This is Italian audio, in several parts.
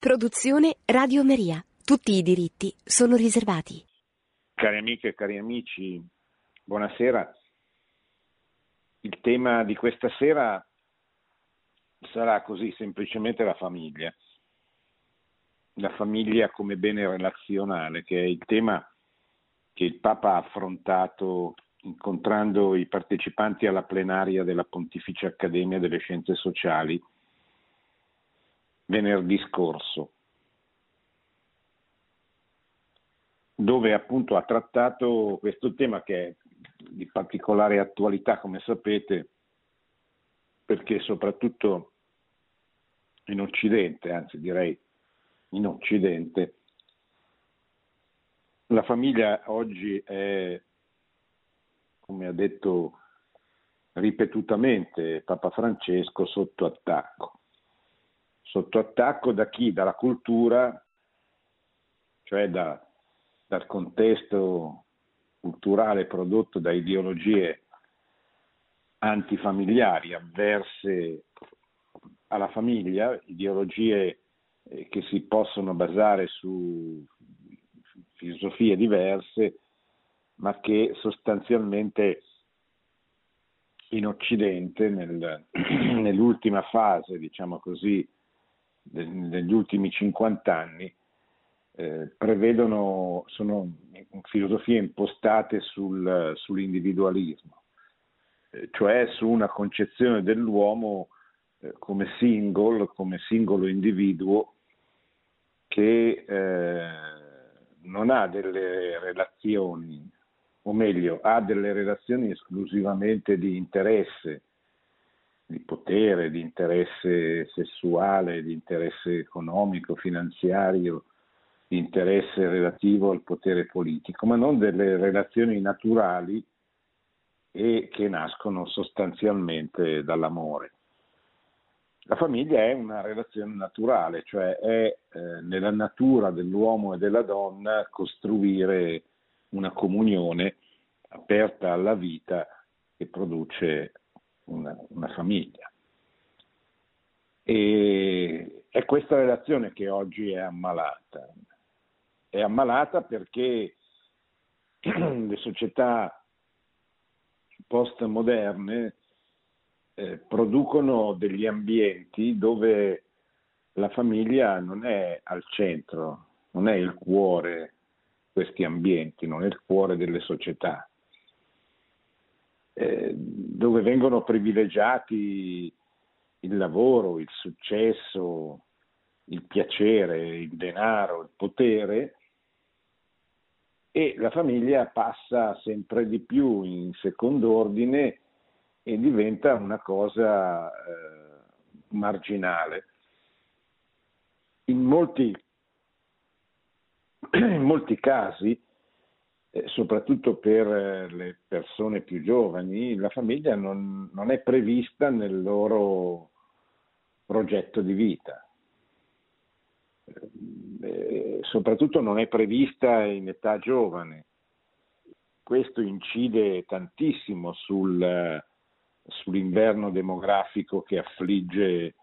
Produzione Radio Maria. Tutti i diritti sono riservati. Cari amiche e cari amici, buonasera. Il tema di questa sera sarà così, semplicemente la famiglia. La famiglia come bene relazionale, che è il tema che il Papa ha affrontato incontrando i partecipanti alla plenaria della Pontificia Accademia delle Scienze Sociali venerdì scorso, dove appunto ha trattato questo tema che è di particolare attualità, come sapete, perché soprattutto in Occidente, anzi direi in Occidente, la famiglia oggi è, come ha detto ripetutamente Papa Francesco, sotto attacco sotto attacco da chi? Dalla cultura, cioè da, dal contesto culturale prodotto da ideologie antifamiliari, avverse alla famiglia, ideologie eh, che si possono basare su filosofie diverse, ma che sostanzialmente in Occidente, nel, nell'ultima fase, diciamo così, degli ultimi 50 anni eh, prevedono, sono filosofie impostate sul, sull'individualismo, eh, cioè su una concezione dell'uomo eh, come singolo, come singolo individuo che eh, non ha delle relazioni, o meglio, ha delle relazioni esclusivamente di interesse di potere, di interesse sessuale, di interesse economico, finanziario, di interesse relativo al potere politico, ma non delle relazioni naturali e che nascono sostanzialmente dall'amore. La famiglia è una relazione naturale, cioè è eh, nella natura dell'uomo e della donna costruire una comunione aperta alla vita che produce una, una famiglia. E è questa relazione che oggi è ammalata. È ammalata perché le società postmoderne eh, producono degli ambienti dove la famiglia non è al centro, non è il cuore questi ambienti, non è il cuore delle società. Eh, dove vengono privilegiati il lavoro, il successo, il piacere, il denaro, il potere e la famiglia passa sempre di più in secondo ordine e diventa una cosa eh, marginale. In molti, in molti casi soprattutto per eh, le persone più giovani, la famiglia non, non, è prevista nel loro progetto di vita. Eh, soprattutto non è prevista in età giovane. Questo incide tantissimo sul, sull'inverno demografico che affligge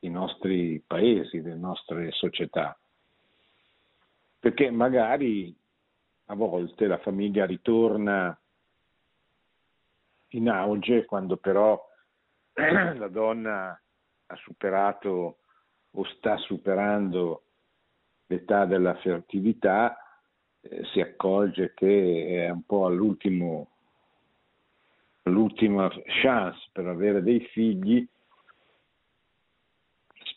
i nostri paesi, le nostre società. Perché magari a volte la famiglia ritorna in auge quando però la donna ha superato o sta superando l'età della fertilità, eh, si accorge che è un po' all'ultimo, all'ultima chance per avere dei figli,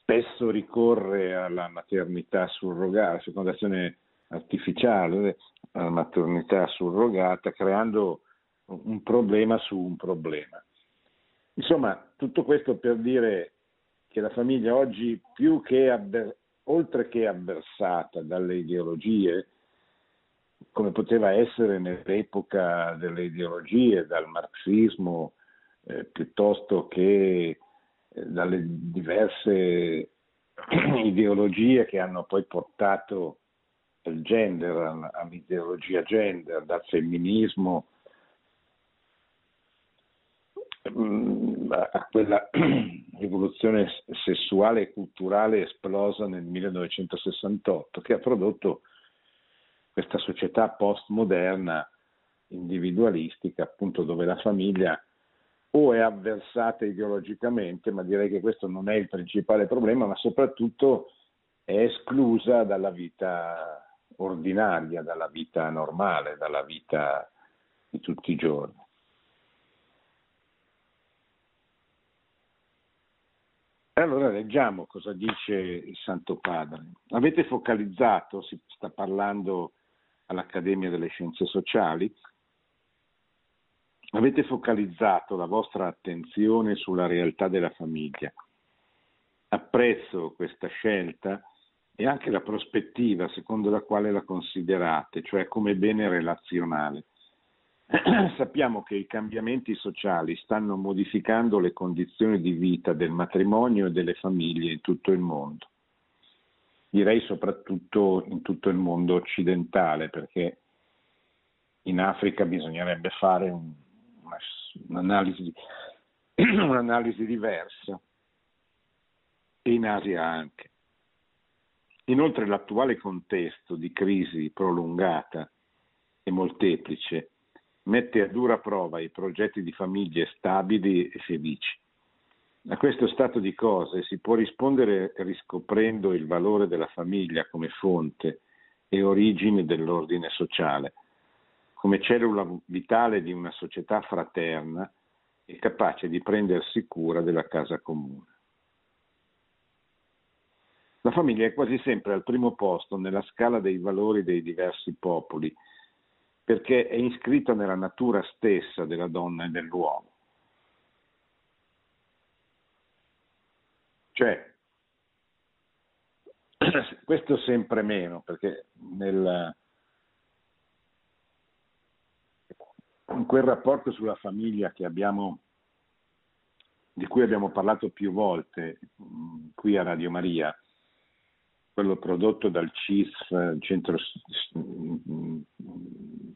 spesso ricorre alla maternità surrogata, fecondazione artificiale, alla maternità surrogata, creando un problema su un problema. Insomma, tutto questo per dire che la famiglia oggi, più che avver- oltre che avversata dalle ideologie, come poteva essere nell'epoca delle ideologie, dal marxismo, eh, piuttosto che eh, dalle diverse ideologie che hanno poi portato al gender, all'ideologia gender, dal femminismo mm, a quella rivoluzione sessuale e culturale esplosa nel 1968 che ha prodotto questa società postmoderna individualistica, appunto dove la famiglia o è avversata ideologicamente, ma direi che questo non è il principale problema, ma soprattutto è esclusa dalla vita ordinaria, dalla vita normale, dalla vita di tutti i giorni. Allora leggiamo cosa dice il Santo Padre. Avete focalizzato, si sta parlando all'Accademia delle Scienze Sociali, avete focalizzato la vostra attenzione sulla realtà della famiglia. Apprezzo questa scelta e anche la prospettiva secondo la quale la considerate, cioè come bene relazionale. Sappiamo che i cambiamenti sociali stanno modificando le condizioni di vita del matrimonio e delle famiglie in tutto il mondo. Direi soprattutto in tutto il mondo occidentale, perché in Africa bisognerebbe fare un, un'analisi, un'analisi diversa e in Asia anche. Inoltre l'attuale contesto di crisi prolungata e molteplice mette a dura prova i progetti di famiglie stabili e felici. A questo stato di cose si può rispondere riscoprendo il valore della famiglia come fonte e origine dell'ordine sociale, come cellula vitale di una società fraterna e capace di prendersi cura della casa comune. La famiglia è quasi sempre al primo posto nella scala dei valori dei diversi popoli, perché è iscritta nella natura stessa della donna e dell'uomo. Cioè, questo sempre meno, perché nel, in quel rapporto sulla famiglia abbiamo, di cui abbiamo parlato più volte qui a Radio Maria, quello prodotto dal CIS, Centro,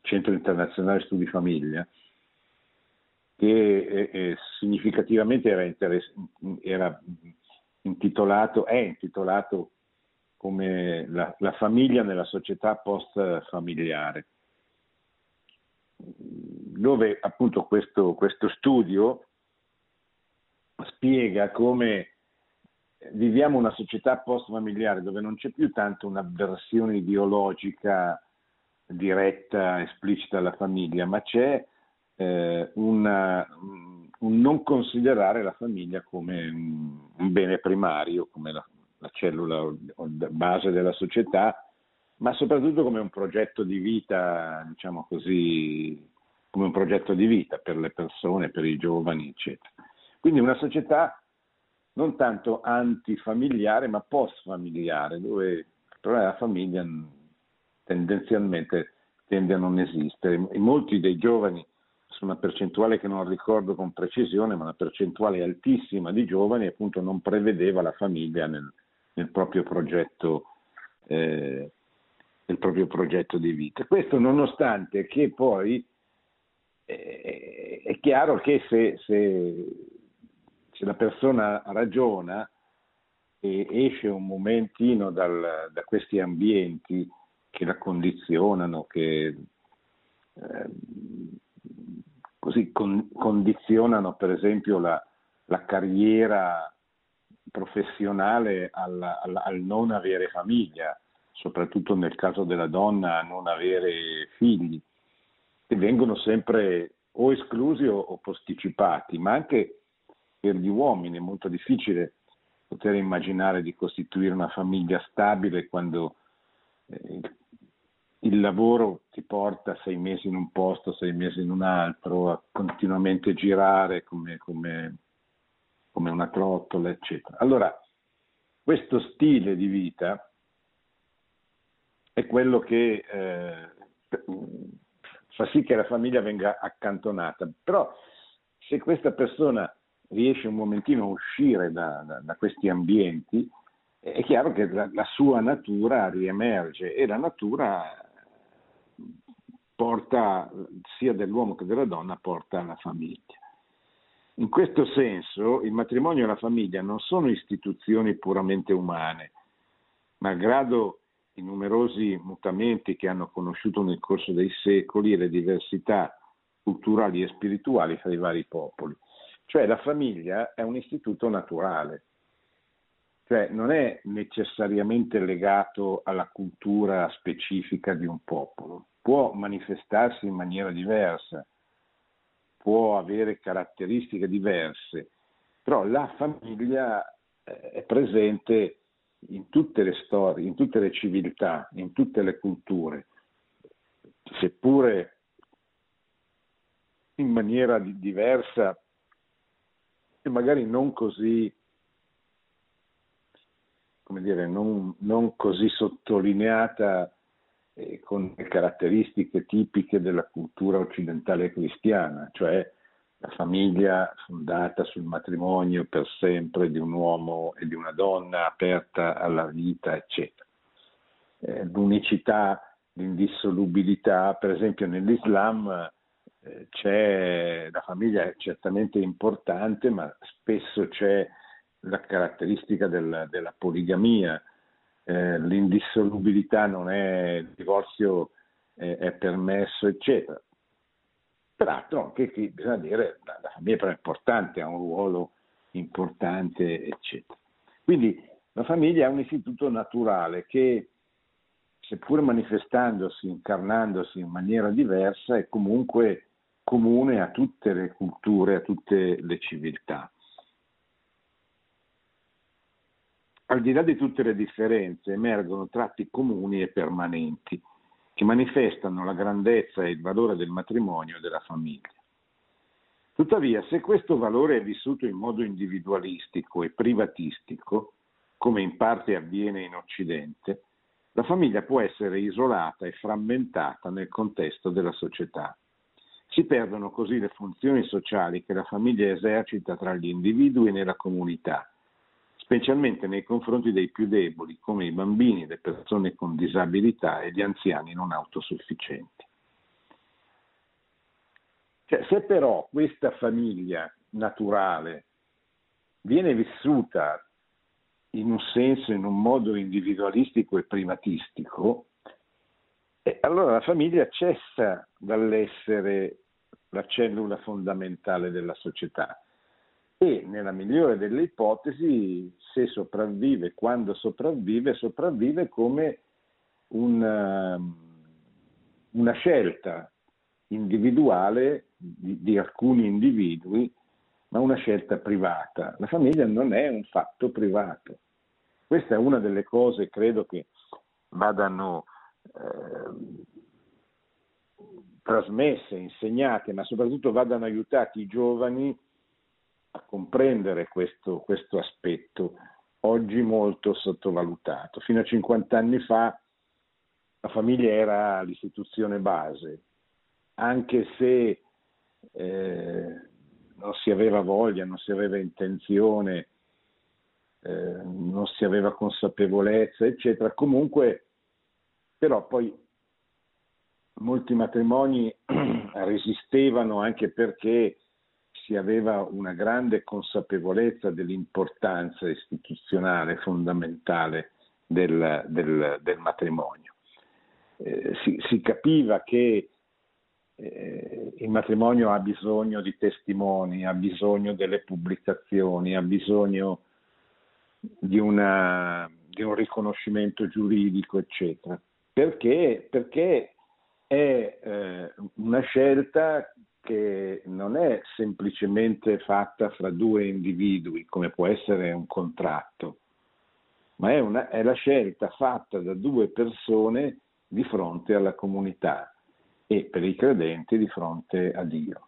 Centro Internazionale Studi Famiglia, che è, è significativamente era, interess- era, intitolato, è intitolato come la, la famiglia nella società post-familiare, dove appunto questo, questo studio spiega come viviamo una società post-familiare dove non c'è più tanto un'avversione ideologica diretta, esplicita alla famiglia, ma c'è eh, una, un non considerare la famiglia come un bene primario, come la, la cellula base della società, ma soprattutto come un progetto di vita, diciamo così, come un progetto di vita per le persone, per i giovani, eccetera. Quindi una società non tanto antifamiliare ma post-familiare, dove il problema della famiglia tendenzialmente tende a non esistere. E molti dei giovani, su una percentuale che non ricordo con precisione, ma una percentuale altissima di giovani appunto non prevedeva la famiglia nel, nel, proprio, progetto, eh, nel proprio progetto di vita. Questo nonostante che poi eh, è chiaro che se, se se la persona ragiona e esce un momentino dal, da questi ambienti che la condizionano, che eh, così con, condizionano per esempio la, la carriera professionale al, al, al, non avere famiglia, soprattutto nel caso della donna a non avere figli, che vengono sempre o esclusi o, o posticipati, ma anche per gli uomini è molto difficile poter immaginare di costituire una famiglia stabile quando eh, il lavoro ti porta sei mesi in un posto, sei mesi in un altro, a continuamente girare come, come, come una trottola, eccetera. Allora, questo stile di vita è quello che eh, fa sì che la famiglia venga accantonata, però se questa persona riesce un momentino a uscire da, da, da questi ambienti, è chiaro che la, la, sua natura riemerge e la natura porta, sia dell'uomo che della donna, porta alla famiglia. In questo senso il matrimonio e la famiglia non sono istituzioni puramente umane, malgrado i numerosi mutamenti che hanno conosciuto nel corso dei secoli e le diversità culturali e spirituali fra i vari popoli. Cioè la famiglia è un istituto naturale, cioè non è necessariamente legato alla cultura specifica di un popolo, può manifestarsi in maniera diversa, può avere caratteristiche diverse, però la famiglia eh, è presente in tutte le storie, in tutte le civiltà, in tutte le culture, seppure in maniera diversa e magari non così, come dire, non, non così sottolineata eh, con le caratteristiche tipiche della cultura occidentale cristiana, cioè la famiglia fondata sul matrimonio per sempre di un uomo e di una donna aperta alla vita, eccetera. Eh, l'unicità, l'indissolubilità, per esempio nell'Islam eh, c'è, la famiglia è certamente importante, ma spesso c'è la caratteristica del, della poligamia, eh, l'indissolubilità non è, il divorzio è, è permesso, eccetera. Peraltro anche qui bisogna dire la, la famiglia è importante, ha un ruolo importante, eccetera. Quindi la famiglia è un istituto naturale che, seppur manifestandosi, incarnandosi in maniera diversa, è comunque comune a tutte le culture, a tutte le civiltà. Al di là di tutte le differenze emergono tratti comuni e permanenti che manifestano la grandezza e il valore del matrimonio e della famiglia. Tuttavia, se questo valore è vissuto in modo individualistico e privatistico, come in parte avviene in Occidente, la famiglia può essere isolata e frammentata nel contesto della società. Si perdono così le funzioni sociali che la famiglia esercita tra gli individui e nella comunità specialmente nei confronti dei più deboli, come i bambini, le persone con disabilità e gli anziani non autosufficienti. Cioè, se però questa famiglia naturale viene vissuta in un senso, in un modo individualistico e privatistico, eh, allora la famiglia cessa dall'essere la cellula fondamentale della società e nella migliore delle ipotesi, se sopravvive, quando sopravvive, sopravvive come una, ehm, una scelta individuale di, di, alcuni individui, ma una scelta privata. La famiglia non è un fatto privato. Questa è una delle cose, credo, che vadano trasmesse, insegnate, ma soprattutto vadano aiutati i giovani a comprendere questo, questo aspetto, oggi molto sottovalutato. Fino a 50 anni fa la famiglia era l'istituzione base, anche se eh, non si aveva voglia, non si aveva intenzione, eh, non si aveva consapevolezza, eccetera. Comunque, però poi molti matrimoni resistevano anche perché si aveva una grande consapevolezza dell'importanza istituzionale fondamentale del, del, del matrimonio. Eh, si, si, capiva che eh, il matrimonio ha bisogno di testimoni, ha bisogno delle pubblicazioni, ha bisogno di, una, di un riconoscimento giuridico, eccetera. Perché? Perché è eh, una scelta che non è semplicemente fatta fra due individui, come può essere un contratto, ma è, una, è la scelta fatta da due persone di fronte alla comunità e per i credenti di fronte a Dio.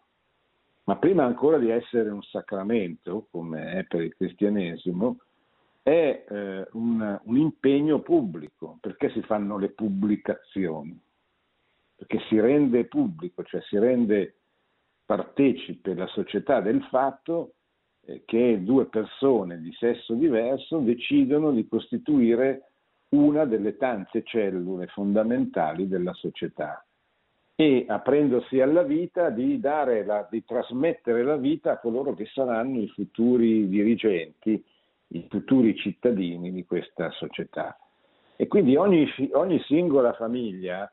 Ma prima ancora di essere un sacramento, come è per il cristianesimo, è eh, un, un, impegno pubblico, perché si fanno le pubblicazioni, perché si rende pubblico, cioè si rende partecipe la società del fatto eh, che due persone di sesso diverso decidono di costituire una delle tante cellule fondamentali della società. e aprendosi alla vita di, la, di trasmettere la vita a coloro che saranno i futuri dirigenti, i futuri cittadini di questa società. E quindi ogni, ogni singola famiglia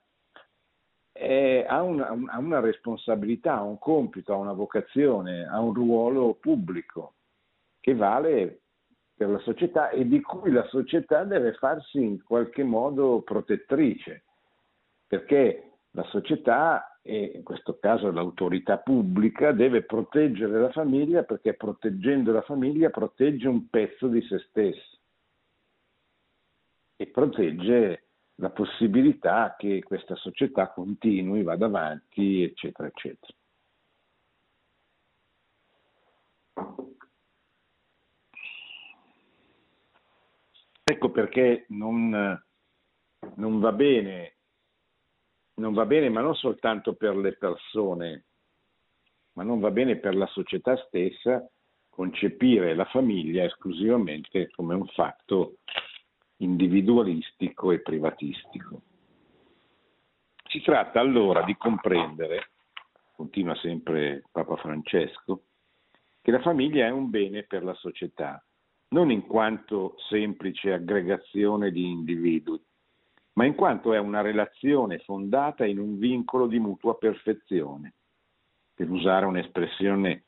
è, ha, una, ha una responsabilità, ha un compito, ha una vocazione, ha un ruolo pubblico che vale per la società e di cui la società deve farsi in qualche modo protettrice, perché la società e in questo caso l'autorità pubblica deve proteggere la famiglia perché proteggendo la famiglia protegge un pezzo di se stesso e protegge la possibilità che questa società continui, vada avanti, eccetera, eccetera. Ecco perché non, non va bene non va bene, ma non soltanto per le persone, ma non va bene per la società stessa concepire la famiglia esclusivamente come un fatto individualistico e privatistico. Si tratta allora di comprendere, continua sempre Papa Francesco, che la famiglia è un bene per la società, non in quanto semplice aggregazione di individui, ma in quanto è una relazione fondata in un vincolo di mutua perfezione, per usare un'espressione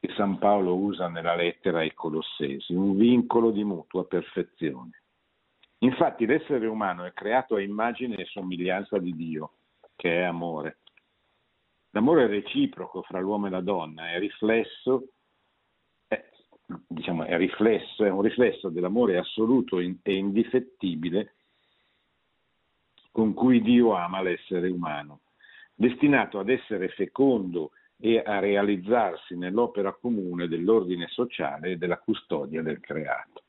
che San Paolo usa nella lettera ai Colossesi, un vincolo di mutua perfezione. Infatti l'essere umano è creato a immagine e somiglianza di Dio, che è amore. L'amore reciproco fra l'uomo e la donna è riflesso, è, diciamo, è, riflesso, è un riflesso dell'amore assoluto e indifettibile con cui Dio ama l'essere umano, destinato ad essere fecondo e a realizzarsi nell'opera comune dell'ordine sociale e della custodia del creato.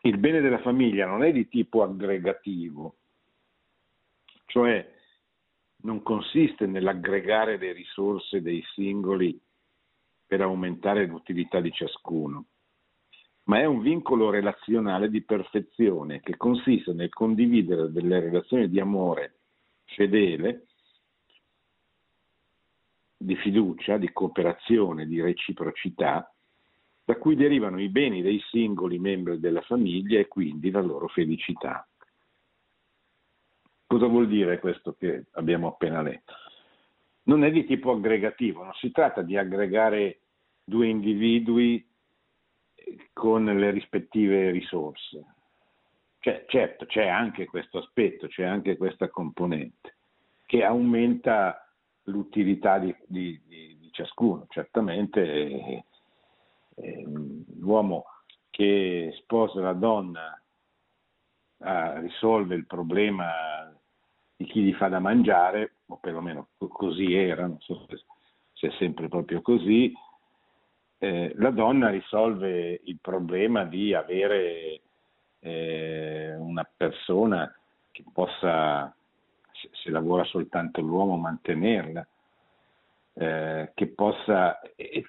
Il bene della famiglia non è di tipo aggregativo, cioè non consiste nell'aggregare le risorse dei singoli per aumentare l'utilità di ciascuno ma è un vincolo relazionale di perfezione che consiste nel condividere delle relazioni di amore fedele, di fiducia, di cooperazione, di reciprocità, da cui derivano i beni dei singoli membri della famiglia e quindi la loro felicità. Cosa vuol dire questo che abbiamo appena letto? Non è di tipo aggregativo, non si tratta di aggregare due individui con le rispettive risorse. Cioè, certo, c'è anche questo aspetto, c'è anche questa componente che aumenta l'utilità di, di, di, di ciascuno. Certamente eh, eh, l'uomo che sposa la donna eh, risolve il problema di chi gli fa da mangiare, o perlomeno così era, non so se, se è sempre proprio così, eh, la donna risolve il problema di avere eh, una persona che possa, se, se, lavora soltanto l'uomo, mantenerla, eh, che possa,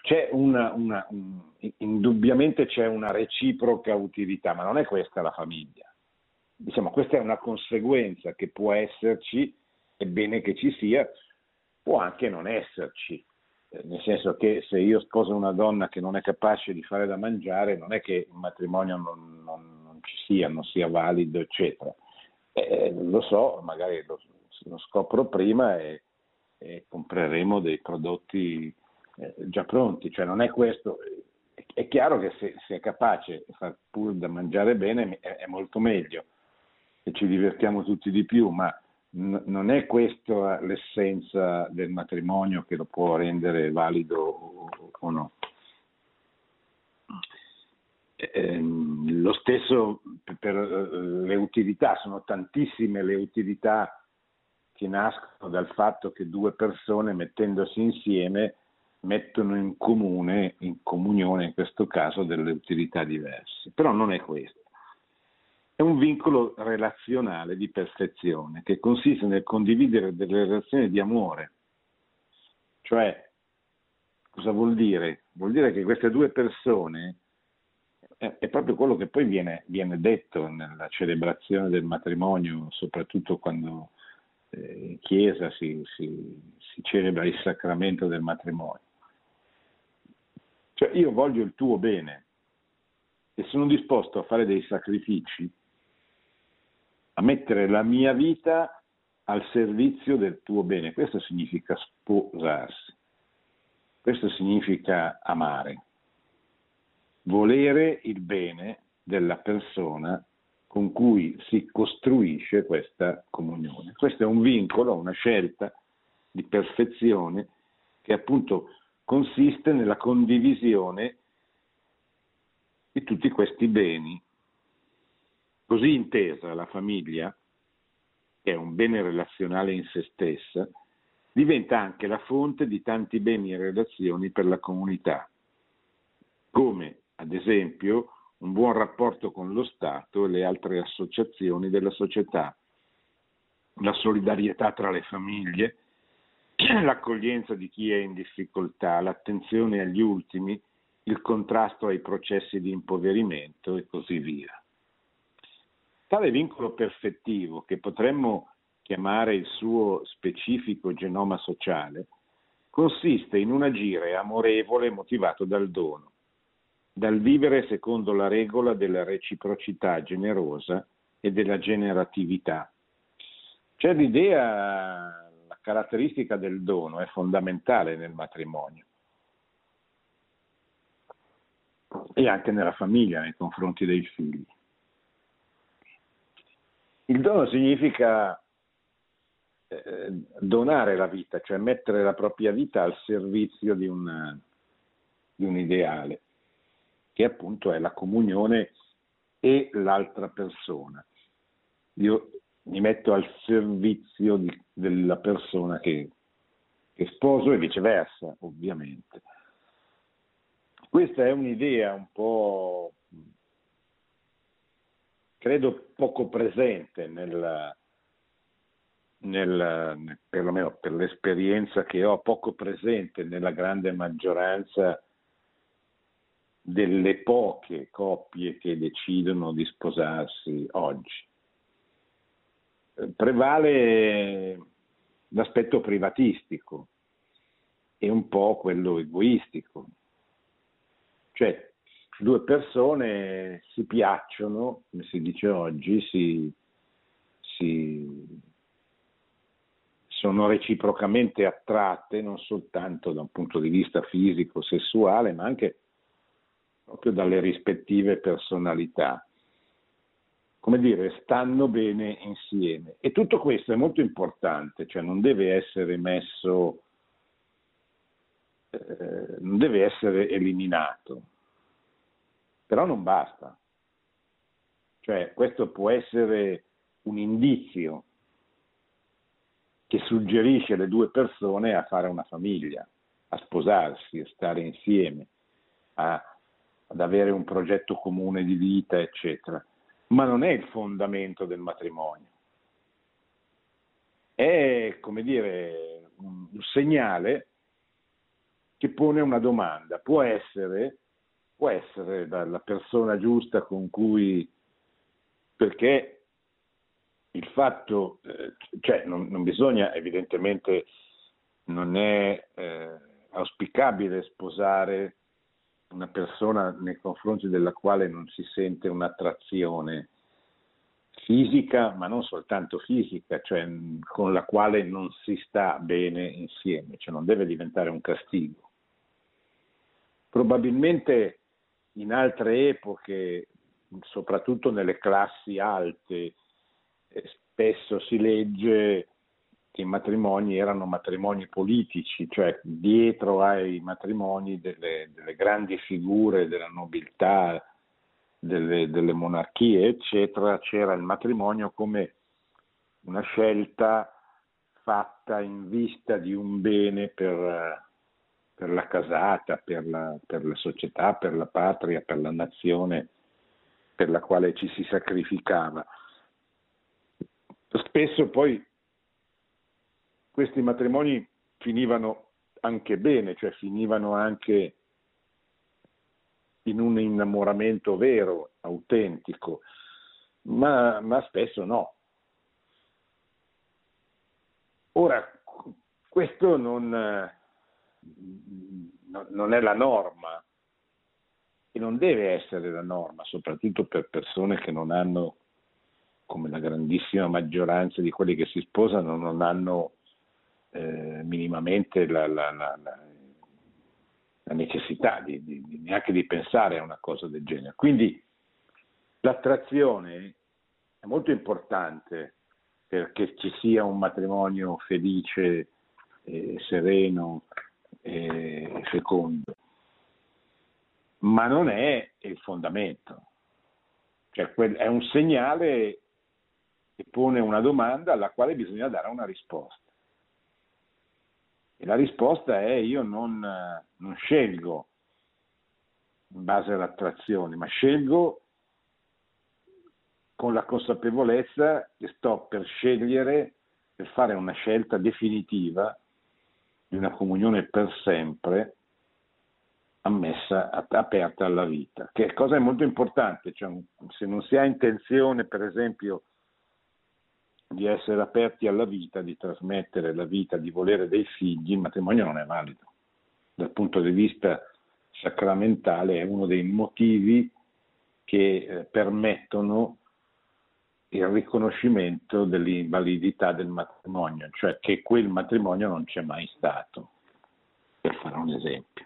c'è una, una, un, indubbiamente c'è una reciproca utilità, ma non è questa la famiglia. Diciamo, questa è una conseguenza che può esserci, è bene che ci sia, può anche non esserci nel senso che se io sposo una donna che non è capace di fare da mangiare, non è che il matrimonio non, non, non ci sia, non sia valido, eccetera. Eh, lo so, magari lo, lo scopro prima e, e, compreremo dei prodotti eh, già pronti, cioè non è questo. È chiaro che se, se è capace pur da mangiare bene è, è molto meglio e ci divertiamo tutti di più, ma non è questa l'essenza del matrimonio che lo può rendere valido o, no. Ehm, lo stesso per le utilità, sono tantissime le utilità che nascono dal fatto che due persone mettendosi insieme mettono in comune, in comunione in questo caso, delle utilità diverse. Però non è questo. È un vincolo relazionale di perfezione che consiste nel condividere delle relazioni di amore. Cioè, cosa vuol dire? Vuol dire che queste due persone è proprio quello che poi viene, viene detto nella celebrazione del matrimonio, soprattutto quando eh, in chiesa si, si, si celebra il sacramento del matrimonio. Cioè io voglio il tuo bene e sono disposto a fare dei sacrifici, a mettere la mia vita al servizio del tuo bene. Questo significa sposarsi, questo significa amare volere il bene della persona con cui si costruisce questa comunione. Questo è un vincolo, una scelta di perfezione che appunto consiste nella condivisione di tutti questi beni. Così intesa la famiglia, che è un bene relazionale in se stessa, diventa anche la fonte di tanti beni e relazioni per la comunità, come ad esempio un buon rapporto con lo Stato e le altre associazioni della società, la solidarietà tra le famiglie, l'accoglienza di chi è in difficoltà, l'attenzione agli ultimi, il contrasto ai processi di impoverimento e così via. Tale vincolo perfettivo, che potremmo chiamare il suo specifico genoma sociale, consiste in un agire amorevole motivato dal dono dal vivere secondo la regola della reciprocità generosa e della generatività. C'è l'idea, la caratteristica del dono è fondamentale nel matrimonio e anche nella famiglia nei confronti dei figli. Il dono significa eh, donare la vita, cioè mettere la propria vita al servizio di un, di un ideale che appunto è la comunione e l'altra persona. Io mi metto al servizio di, della persona che, che sposo e viceversa, ovviamente. Questa è un'idea un po', credo, poco presente nella, nel, perlomeno per l'esperienza che ho, poco presente nella grande maggioranza delle poche coppie che decidono di sposarsi oggi. Prevale l'aspetto privatistico e un po' quello egoistico. Cioè, due persone si piacciono, come si dice oggi, si, si sono reciprocamente attratte non soltanto da un punto di vista fisico, sessuale, ma anche proprio dalle rispettive personalità. Come dire, stanno bene insieme. E tutto questo è molto importante, cioè non deve essere messo, eh, non deve essere eliminato, però non basta. Cioè questo può essere un indizio che suggerisce le due persone a fare una famiglia, a sposarsi, a stare insieme, a ad avere un progetto comune di vita, eccetera, ma non è il fondamento del matrimonio. È, come dire, un, un segnale che pone una domanda. Può essere, può essere dalla persona giusta con cui, perché il fatto, eh, cioè non, non, bisogna evidentemente, non è eh, auspicabile sposare una persona nei confronti della quale non si sente un'attrazione fisica, ma non soltanto fisica, cioè con la quale non si sta bene insieme, cioè non deve diventare un castigo. Probabilmente in altre epoche, soprattutto nelle classi alte, eh, spesso si legge che i matrimoni erano matrimoni politici, cioè dietro ai matrimoni delle, delle grandi figure della nobiltà, delle, delle, monarchie, eccetera, c'era il matrimonio come una scelta fatta in vista di un bene per, per la casata, per la, per la società, per la patria, per la nazione per la quale ci si sacrificava. Spesso poi questi matrimoni finivano anche bene, cioè finivano anche in un innamoramento vero, autentico, ma, ma spesso no. Ora, questo non, non è la norma e non deve essere la norma, soprattutto per persone che non hanno, come la grandissima maggioranza di quelli che si sposano, non hanno eh, minimamente la, la, la, la necessità di, di, neanche di pensare a una cosa del genere. Quindi l'attrazione è molto importante perché ci sia un matrimonio felice, e sereno e fecondo, ma non è il fondamento. Cioè, è un segnale che pone una domanda alla quale bisogna dare una risposta. E la risposta è io non, non scelgo in base all'attrazione, ma scelgo con la consapevolezza che sto per scegliere, per fare una scelta definitiva di una comunione per sempre ammessa, aperta alla vita, che cosa è molto importante, cioè, se non si ha intenzione per esempio di essere aperti alla vita, di trasmettere la vita, di volere dei figli, il matrimonio non è valido. Dal punto di vista sacramentale è uno dei motivi che eh, permettono il riconoscimento dell'invalidità del matrimonio, cioè che quel matrimonio non c'è mai stato, per fare un esempio.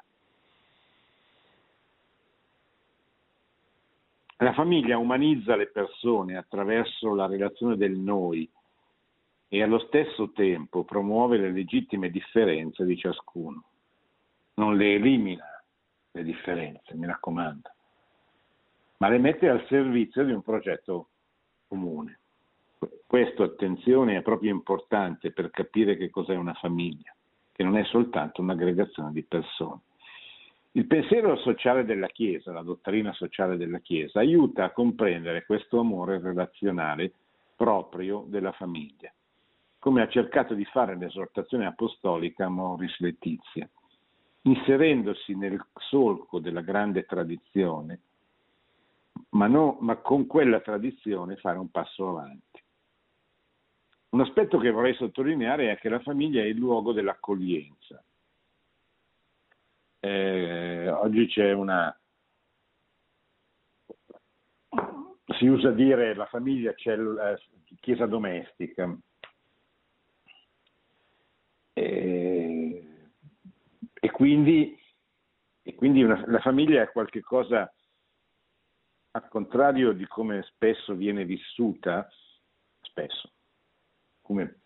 La famiglia umanizza le persone attraverso la relazione del noi e allo stesso tempo promuove le legittime differenze di ciascuno. Non le elimina le differenze, mi raccomando, ma le mette al servizio di un progetto comune. Questo, attenzione, è proprio importante per capire che cos'è una famiglia, che non è soltanto un'aggregazione di persone. Il pensiero sociale della Chiesa, la dottrina sociale della Chiesa, aiuta a comprendere questo amore relazionale proprio della famiglia, come ha cercato di fare l'esortazione apostolica Moris Letizia, inserendosi nel solco della grande tradizione ma, no, ma con quella tradizione fare un passo avanti. Un aspetto che vorrei sottolineare è che la famiglia è il luogo dell'accoglienza. Eh, oggi c'è una... si usa dire la famiglia c'è la chiesa domestica. E, e quindi, e quindi una, la famiglia è qualcosa al contrario di come spesso viene vissuta, spesso, come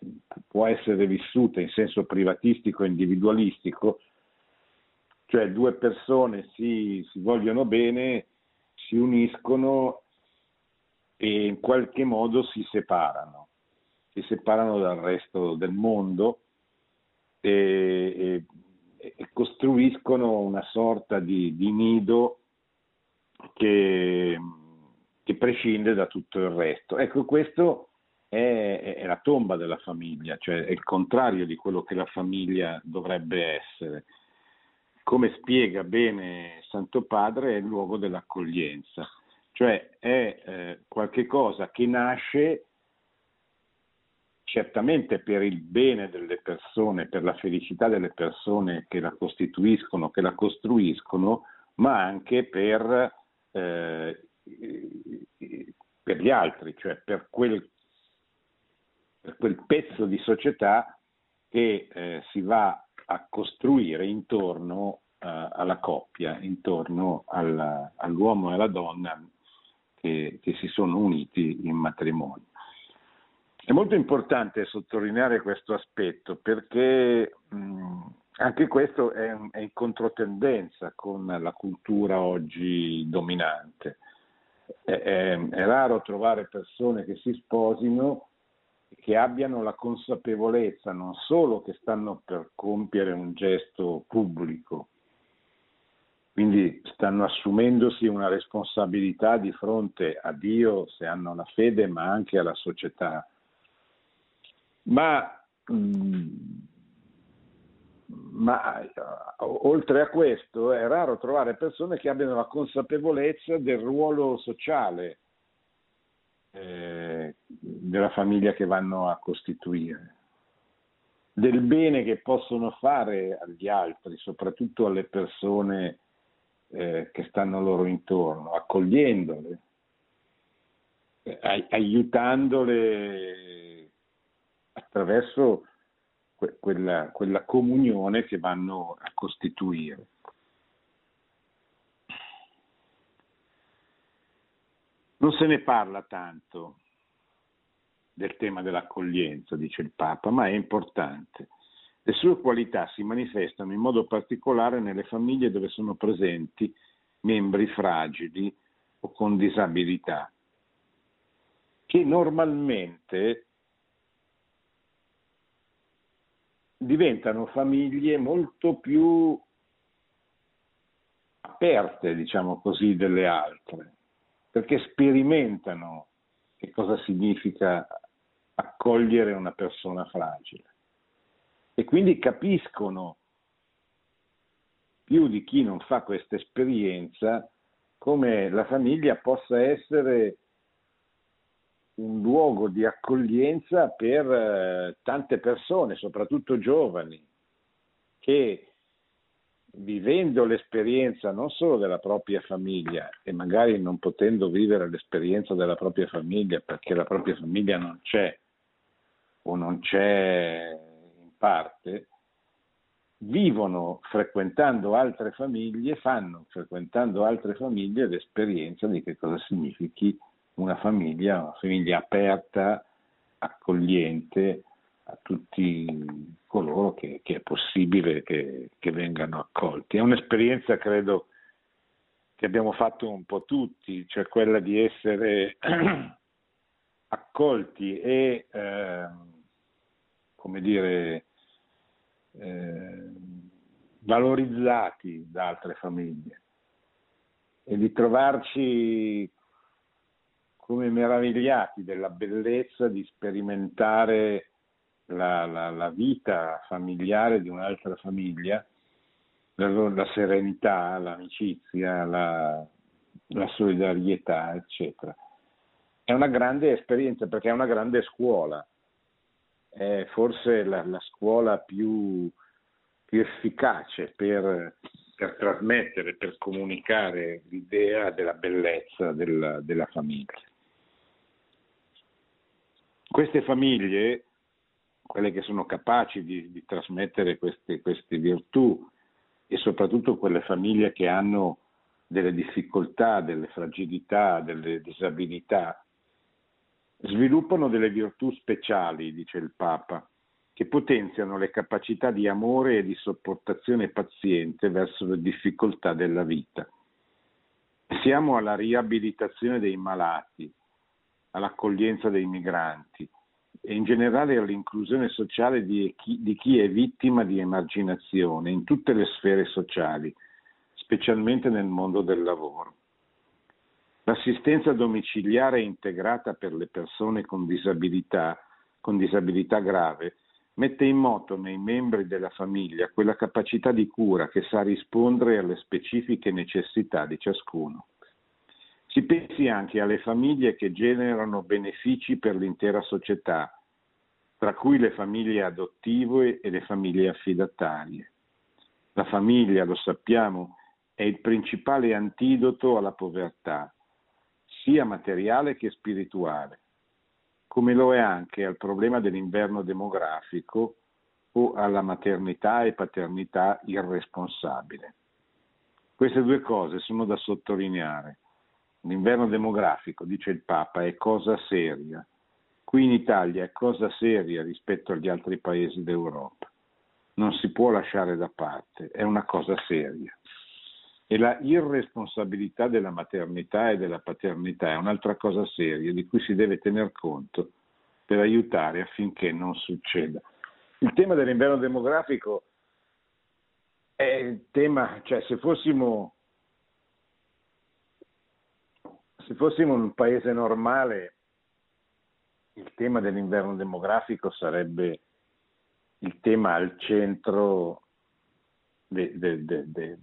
può essere vissuta in senso privatistico e individualistico, cioè due persone si, si vogliono bene, si uniscono e in qualche modo si separano, si separano dal resto del mondo e, e, e costruiscono una sorta di, di nido che, che prescinde da tutto il resto. Ecco, questo è, è, la tomba della famiglia, cioè è il contrario di quello che la famiglia dovrebbe essere. Come spiega bene Santo Padre, è il luogo dell'accoglienza, cioè è eh, qualche cosa che nasce certamente per il bene delle persone, per la felicità delle persone che la costituiscono, che la costruiscono, ma anche per eh, per gli altri, cioè per quel, per quel, pezzo di società che eh, si va a costruire intorno eh, alla coppia, intorno alla, all'uomo e alla donna che, che si sono uniti in matrimonio. È molto importante sottolineare questo aspetto perché mh, anche questo è, è, in controtendenza con la cultura oggi dominante. È, è, è raro trovare persone che si sposino che abbiano la consapevolezza non solo che stanno per compiere un gesto pubblico, quindi stanno assumendosi una responsabilità di fronte a Dio se hanno la fede, ma anche alla società. Ma mh, ma eh, oltre a questo è raro trovare persone che abbiano la consapevolezza del ruolo sociale eh, della famiglia che vanno a costituire, del bene che possono fare agli altri, soprattutto alle persone eh, che stanno loro intorno, accogliendole, eh, aiutandole attraverso que- quella, quella comunione che vanno a costituire. Non se ne parla tanto del tema dell'accoglienza, dice il Papa, ma è importante. Le sue qualità si manifestano in modo particolare nelle famiglie dove sono presenti membri fragili o con disabilità, che normalmente diventano famiglie molto più aperte, diciamo così, delle altre, perché sperimentano che cosa significa accogliere una persona fragile. E quindi capiscono più di chi non fa questa esperienza come la famiglia possa essere un luogo di accoglienza per eh, tante persone, soprattutto giovani, che vivendo l'esperienza non solo della propria famiglia e magari non potendo vivere l'esperienza della propria famiglia perché la propria famiglia non c'è o non c'è in parte, vivono frequentando altre famiglie, fanno frequentando altre famiglie l'esperienza di che cosa significhi una famiglia, una famiglia aperta, accogliente a tutti coloro che, che è possibile che, che, vengano accolti. È un'esperienza, credo, che abbiamo fatto un po' tutti, cioè quella di essere accolti e, eh, come dire, eh, valorizzati da altre famiglie e di trovarci come meravigliati della bellezza di sperimentare la, la, la vita familiare di un'altra famiglia, la, la serenità, l'amicizia, la, solidarietà, eccetera. È una grande esperienza perché è una grande scuola, è forse la, scuola più, più efficace per, per, trasmettere, per comunicare l'idea della bellezza della, della famiglia. Queste famiglie, quelle che sono capaci di, di trasmettere queste, queste virtù e soprattutto quelle famiglie che hanno delle difficoltà, delle fragilità, delle disabilità, sviluppano delle virtù speciali, dice il Papa, che potenziano le capacità di amore e di sopportazione paziente verso le difficoltà della vita. Siamo alla riabilitazione dei malati, all'accoglienza dei migranti e in generale all'inclusione sociale di chi, di chi è vittima di emarginazione in tutte le sfere sociali, specialmente nel mondo del lavoro. L'assistenza domiciliare integrata per le persone con disabilità, con disabilità grave mette in moto nei membri della famiglia quella capacità di cura che sa rispondere alle specifiche necessità di ciascuno. Si pensi anche alle famiglie che generano benefici per l'intera società, tra cui le famiglie adottive e le famiglie affidatarie. La famiglia, lo sappiamo, è il principale antidoto alla povertà, sia materiale che spirituale, come lo è anche al problema dell'inverno demografico o alla maternità e paternità irresponsabile. Queste due cose sono da sottolineare L'inverno demografico, dice il Papa, è cosa seria. Qui in Italia è cosa seria rispetto agli altri paesi d'Europa. Non si può lasciare da parte, è una cosa seria. E la irresponsabilità della maternità e della paternità è un'altra cosa seria di cui si deve tener conto per aiutare affinché non succeda. Il tema dell'inverno demografico è il tema, cioè se fossimo se fossimo un paese normale, il tema dell'inverno demografico sarebbe il tema al centro de, de, de,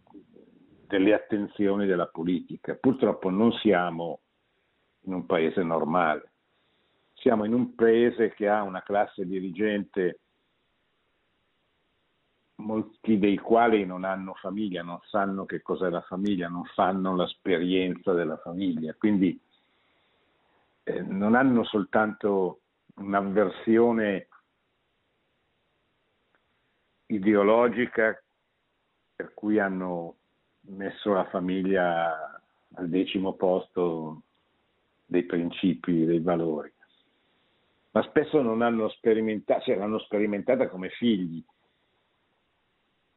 delle attenzioni della politica. Purtroppo non siamo in un paese normale, siamo in un paese che ha una classe dirigente molti dei quali non hanno famiglia, non sanno che cos'è la famiglia, non fanno l'esperienza della famiglia, quindi eh, non hanno soltanto un'avversione ideologica per cui hanno messo la famiglia al decimo posto dei principi, dei valori, ma spesso non hanno sperimentato, cioè l'hanno sperimentata come figli,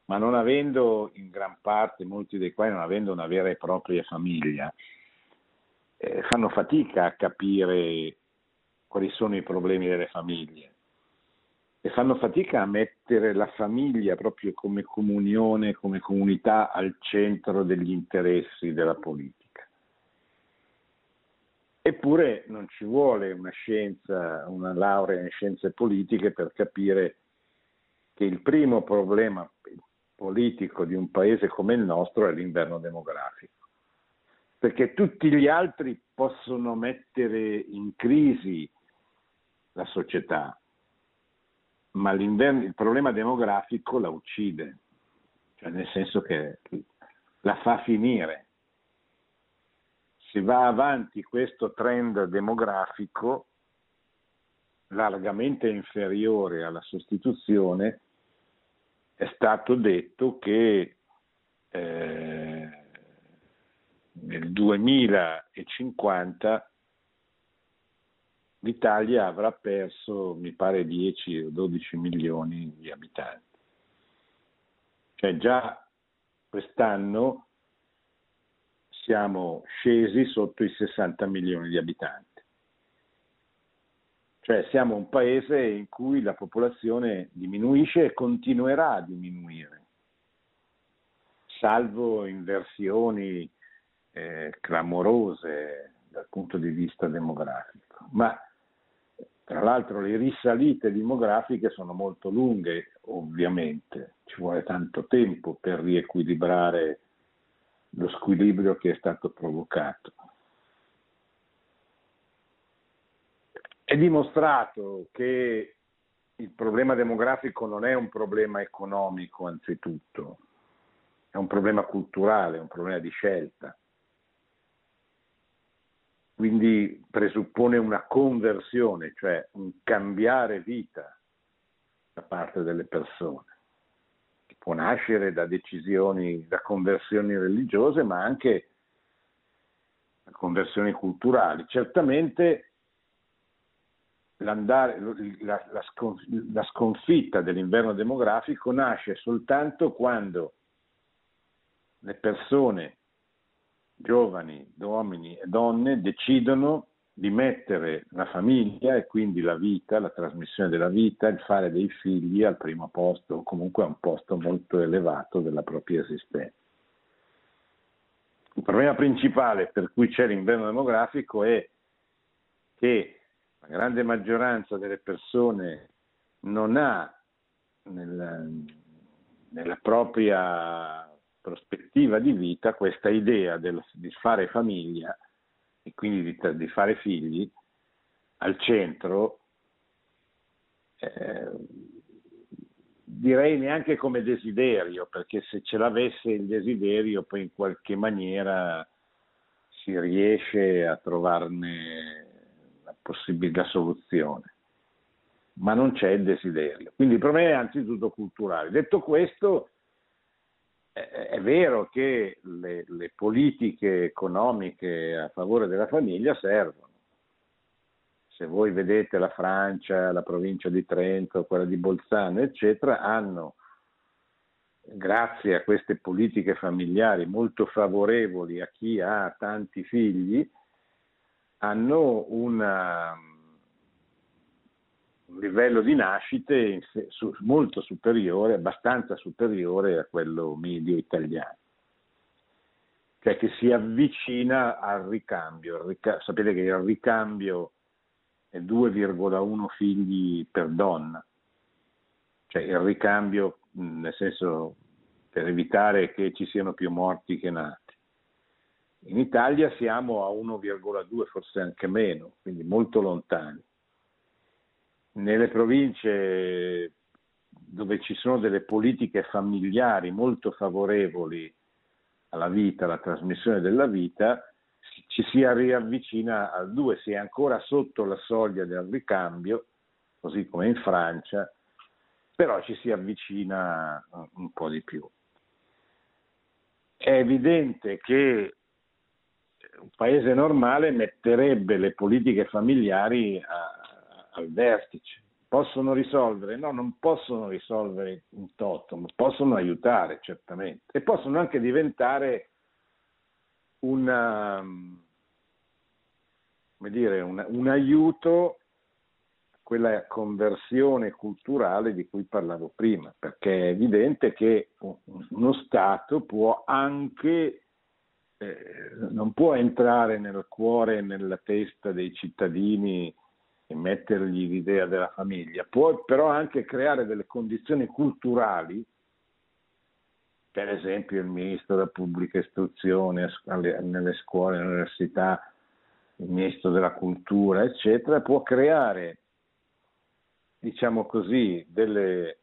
ma non avendo in gran parte, molti dei quali non avendo una vera e propria famiglia, eh, fanno fatica a capire quali sono i problemi delle famiglie e fanno fatica a mettere la famiglia proprio come comunione, come comunità al centro degli interessi della politica. Eppure non ci vuole una scienza, una laurea in scienze politiche per capire che il primo problema politico di un paese come il nostro è l'inverno demografico perché tutti gli altri possono mettere in crisi la società, ma il problema demografico la uccide, cioè nel senso che la fa finire. Se va avanti questo trend demografico largamente inferiore alla sostituzione, è stato detto che eh, nel 2050 l'Italia avrà perso, mi pare, 10 o 12 milioni di abitanti. Cioè già quest'anno siamo scesi sotto i 60 milioni di abitanti. Cioè siamo un paese in cui la popolazione diminuisce e continuerà a diminuire, salvo inversioni eh, clamorose dal punto di vista demografico, ma tra l'altro le risalite demografiche sono molto lunghe, ovviamente, ci vuole tanto tempo per riequilibrare lo squilibrio che è stato provocato. È dimostrato che il problema demografico non è un problema economico anzitutto, è un problema culturale, è un problema di scelta. Quindi presuppone una conversione, cioè un cambiare vita da parte delle persone, che può nascere da decisioni, da conversioni religiose, ma anche da conversioni culturali. Certamente la, la, la sconfitta dell'inverno demografico nasce soltanto quando le persone giovani, uomini e donne decidono di mettere la famiglia e quindi la vita, la trasmissione della vita, il fare dei figli al primo posto o comunque a un posto molto elevato della propria esistenza. Il problema principale per cui c'è l'inverno demografico è che la grande maggioranza delle persone non ha nella, nella propria prospettiva di vita questa idea del, di fare famiglia e quindi di, di fare figli al centro, eh, direi neanche come desiderio, perché se ce l'avesse il desiderio poi in qualche maniera si riesce a trovarne la soluzione, ma non c'è il desiderio. Quindi il problema è anzitutto culturale. Detto questo, è vero che le, le, politiche economiche a favore della famiglia servono. Se voi vedete la Francia, la provincia di Trento, quella di Bolzano, eccetera, hanno, grazie a queste politiche familiari molto favorevoli a chi ha tanti figli, hanno una, un livello di nascite molto superiore, abbastanza superiore a quello medio italiano, cioè che si avvicina al ricambio. sapete che il ricambio è 2,1 figli per donna, cioè il ricambio nel senso per evitare che ci siano più morti che nati. In Italia siamo a 1,2, forse anche meno, quindi molto lontani. Nelle province dove ci sono delle politiche familiari molto favorevoli alla vita, alla trasmissione della vita, ci si riavvicina al 2, si è ancora sotto la soglia del ricambio, così come in Francia, però ci si avvicina un po' di più. È evidente che un paese normale metterebbe le politiche familiari a, al vertice. Possono risolvere? No, non possono risolvere in toto, possono aiutare certamente e possono anche diventare una, dire, un, un aiuto a quella conversione culturale di cui parlavo prima, perché è evidente che uno Stato può anche eh, non può entrare nel cuore e nella testa dei cittadini e mettergli l'idea della famiglia, può però anche creare delle condizioni culturali, per esempio il ministro della pubblica istruzione nelle scuole, nelle università, il ministro della cultura, eccetera, può creare, diciamo così, delle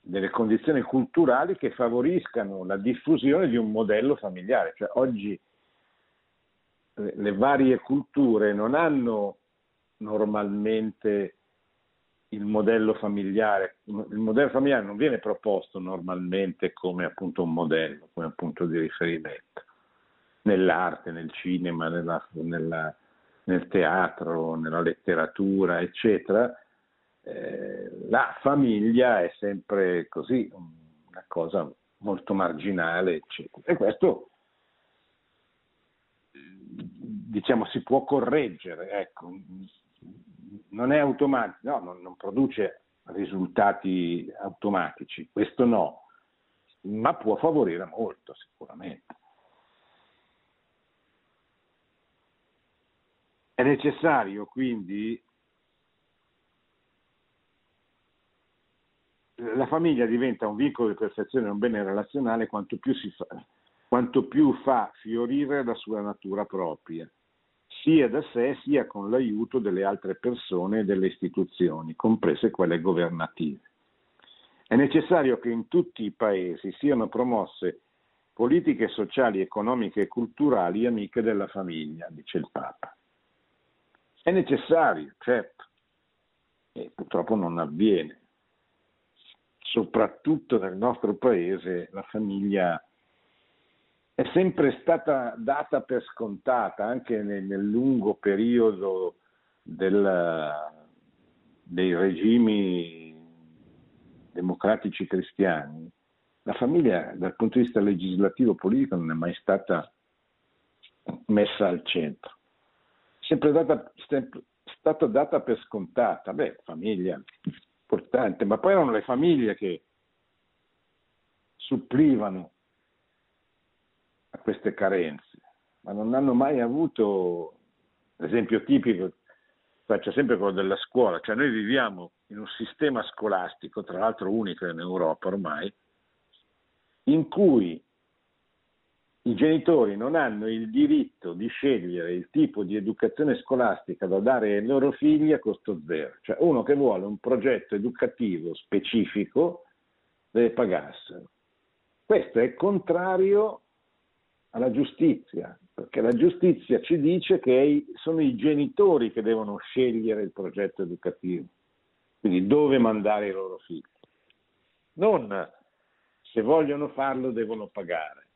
delle condizioni culturali che favoriscano la diffusione di un modello familiare. Cioè, oggi le varie culture non hanno normalmente il modello familiare, il modello familiare non viene proposto normalmente come appunto un modello, come un punto di riferimento, nell'arte, nel cinema, nella, nella, nel teatro, nella letteratura, eccetera, eh, la famiglia è sempre così, una cosa molto marginale, eccetera. E questo diciamo si può correggere, ecco. non è automatico, no, non, non produce risultati automatici, questo no, ma può favorire molto sicuramente. È necessario quindi la famiglia diventa un vincolo di perfezione, un bene relazionale quanto più, fa, quanto più fa fiorire la sua natura propria, sia da sé sia con l'aiuto delle altre persone e delle istituzioni, comprese quelle governative. È necessario che in tutti i paesi siano promosse politiche sociali, economiche e culturali amiche della famiglia, dice il Papa. È necessario, certo, e purtroppo non avviene soprattutto nel nostro paese, la famiglia è sempre stata data per scontata, anche nel, nel lungo periodo del, dei regimi democratici cristiani. La famiglia dal punto di vista legislativo politico non è mai stata messa al centro, sempre data, sempre, stata data per scontata. Beh, famiglia, importante, ma poi erano le famiglie che supplivano a queste carenze, ma non hanno mai avuto, l'esempio tipico, faccio sempre quello della scuola, cioè noi viviamo in un sistema scolastico, tra l'altro unico in Europa ormai, in cui i genitori non hanno il diritto di scegliere il tipo di educazione scolastica da dare ai loro figli a costo zero. Cioè uno che vuole un progetto educativo specifico deve pagarselo. Questo è contrario alla giustizia, perché la giustizia ci dice che sono i genitori che devono scegliere il progetto educativo, quindi dove mandare i loro figli. Non se vogliono farlo devono pagare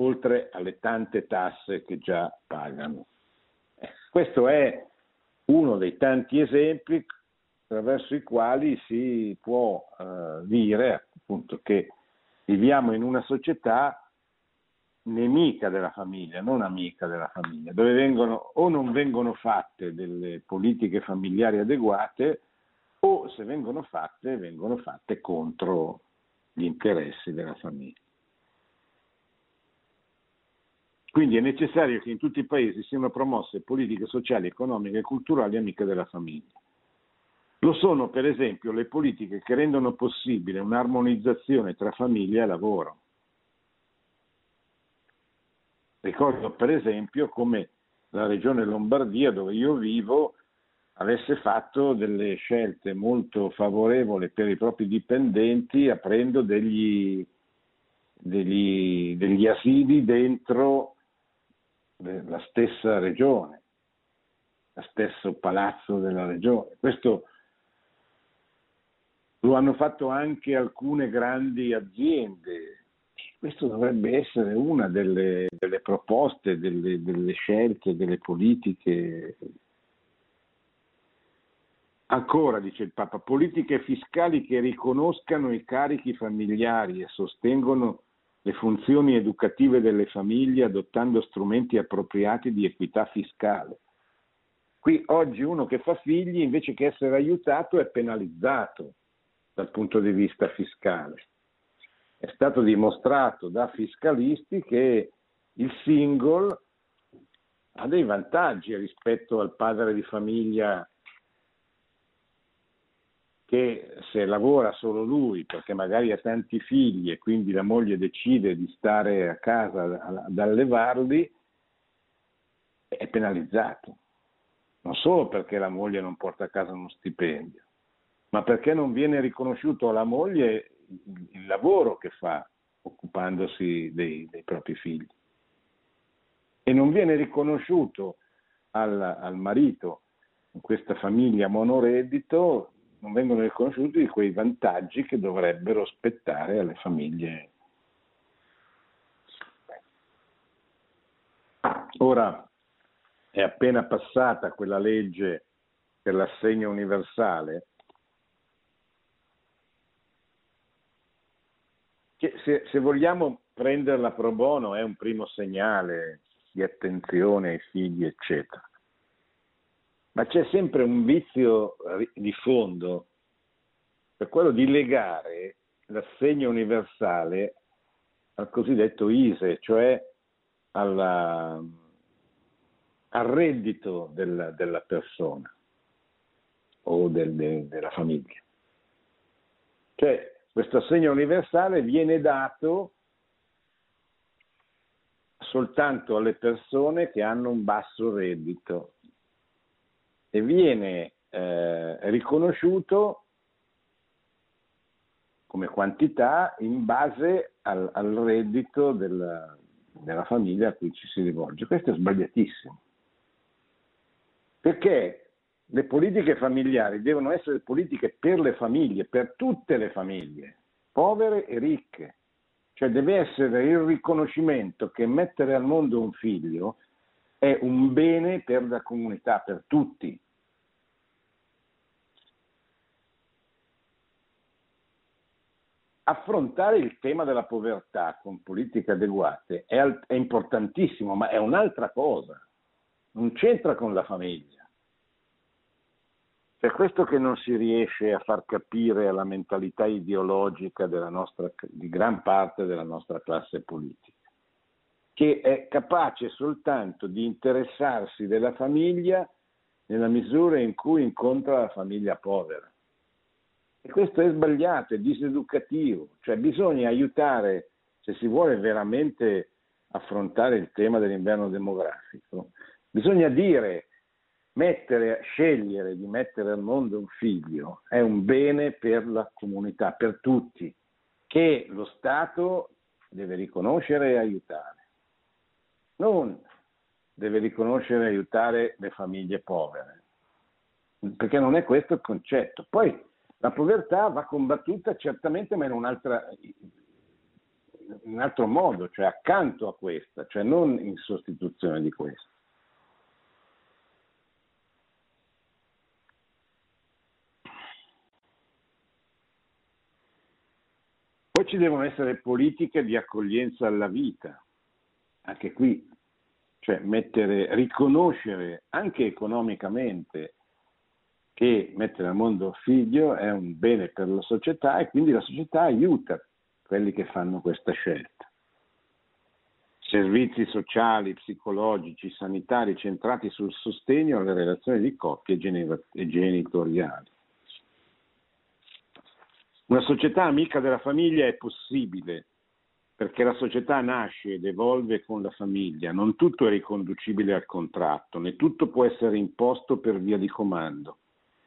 oltre alle tante tasse che già pagano. Questo è uno dei tanti esempi attraverso i quali si può eh, dire appunto che viviamo in una società nemica della famiglia, non amica della famiglia, dove vengono o non vengono fatte delle politiche familiari adeguate o se vengono fatte, vengono fatte contro gli interessi della famiglia. Quindi è necessario che in tutti i paesi siano promosse politiche sociali, economiche e culturali amiche della famiglia. Lo sono per esempio le politiche che rendono possibile un'armonizzazione tra famiglia e lavoro. Ricordo per esempio come la regione Lombardia, dove io vivo, avesse fatto delle scelte molto favorevoli per i propri dipendenti aprendo degli, degli, degli asili dentro la stessa regione, lo stesso palazzo della regione. Questo lo hanno fatto anche alcune grandi aziende. Questo dovrebbe essere una delle, delle proposte, delle, delle scelte, delle politiche. Ancora, dice il Papa, politiche fiscali che riconoscano i carichi familiari e sostengono le funzioni educative delle famiglie adottando strumenti appropriati di equità fiscale. Qui oggi uno che fa figli invece che essere aiutato è penalizzato dal punto di vista fiscale. È stato dimostrato da fiscalisti che il single ha dei vantaggi rispetto al padre di famiglia che se lavora solo lui perché magari ha tanti figli e quindi la moglie decide di stare a casa ad allevarli, è penalizzato. Non solo perché la moglie non porta a casa uno stipendio, ma perché non viene riconosciuto alla moglie il lavoro che fa occupandosi dei, dei propri figli. E non viene riconosciuto al, al marito in questa famiglia monoreddito, non vengono riconosciuti quei vantaggi che dovrebbero spettare alle famiglie. Ora è appena passata quella legge per l'assegno universale che se, se, vogliamo prenderla pro bono è un primo segnale di attenzione ai figli, eccetera. Ma c'è sempre un vizio di fondo, per quello di legare l'assegno universale al cosiddetto ISE, cioè alla, al reddito della, della persona o del, de, della famiglia. Cioè, questo assegno universale viene dato soltanto alle persone che hanno un basso reddito e viene eh, riconosciuto come quantità in base al, al reddito della, della famiglia a cui ci si rivolge. Questo è sbagliatissimo. Perché le politiche familiari devono essere politiche per le famiglie, per tutte le famiglie, povere e ricche. Cioè deve essere il riconoscimento che mettere al mondo un figlio è un bene per la comunità, per tutti. Affrontare il tema della povertà con politiche adeguate è, è importantissimo, ma è un'altra cosa, non c'entra con la famiglia. Per questo che non si riesce a far capire alla mentalità ideologica nostra, di gran parte della nostra classe politica, che è capace soltanto di interessarsi della famiglia nella misura in cui incontra la famiglia povera. E questo è sbagliato, è diseducativo, cioè bisogna aiutare, se si vuole veramente affrontare il tema dell'inverno demografico, bisogna dire mettere, scegliere di mettere al mondo un figlio è un bene per la comunità, per tutti, che lo Stato deve riconoscere e aiutare. Non deve riconoscere e aiutare le famiglie povere, perché non è questo il concetto. Poi la povertà va combattuta certamente, ma in, in un altro modo, cioè accanto a questa, cioè non in sostituzione di questa. Poi ci devono essere politiche di accoglienza alla vita, anche qui, cioè mettere, riconoscere anche economicamente che mettere al mondo figlio è un bene per la società e quindi la società aiuta quelli che fanno questa scelta. Servizi sociali, psicologici, sanitari centrati sul sostegno alle relazioni di coppia e genitoriali. Una società amica della famiglia è possibile perché la società nasce ed evolve con la famiglia, non tutto è riconducibile al contratto, né tutto può essere imposto per via di comando.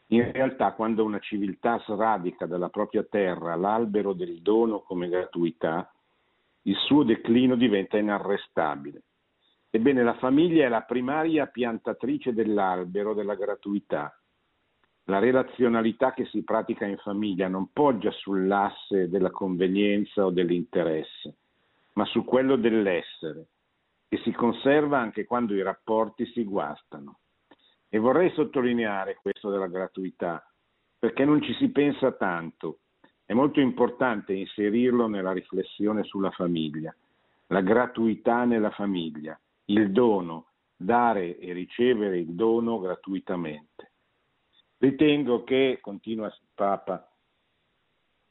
In realtà, quando una civiltà sradica dalla propria terra l'albero del dono come gratuità, il suo declino diventa inarrestabile. Ebbene, la famiglia è la primaria piantatrice dell'albero della gratuità la relazionalità che si pratica in famiglia non poggia sull'asse della convenienza o dell'interesse, ma su quello dell'essere, che si conserva anche quando i rapporti si guastano. E vorrei sottolineare questo della gratuità, perché non ci si pensa tanto. È molto importante inserirlo nella riflessione sulla famiglia. La gratuità nella famiglia, il dono, dare e ricevere il dono gratuitamente. Ritengo che, continua il Papa,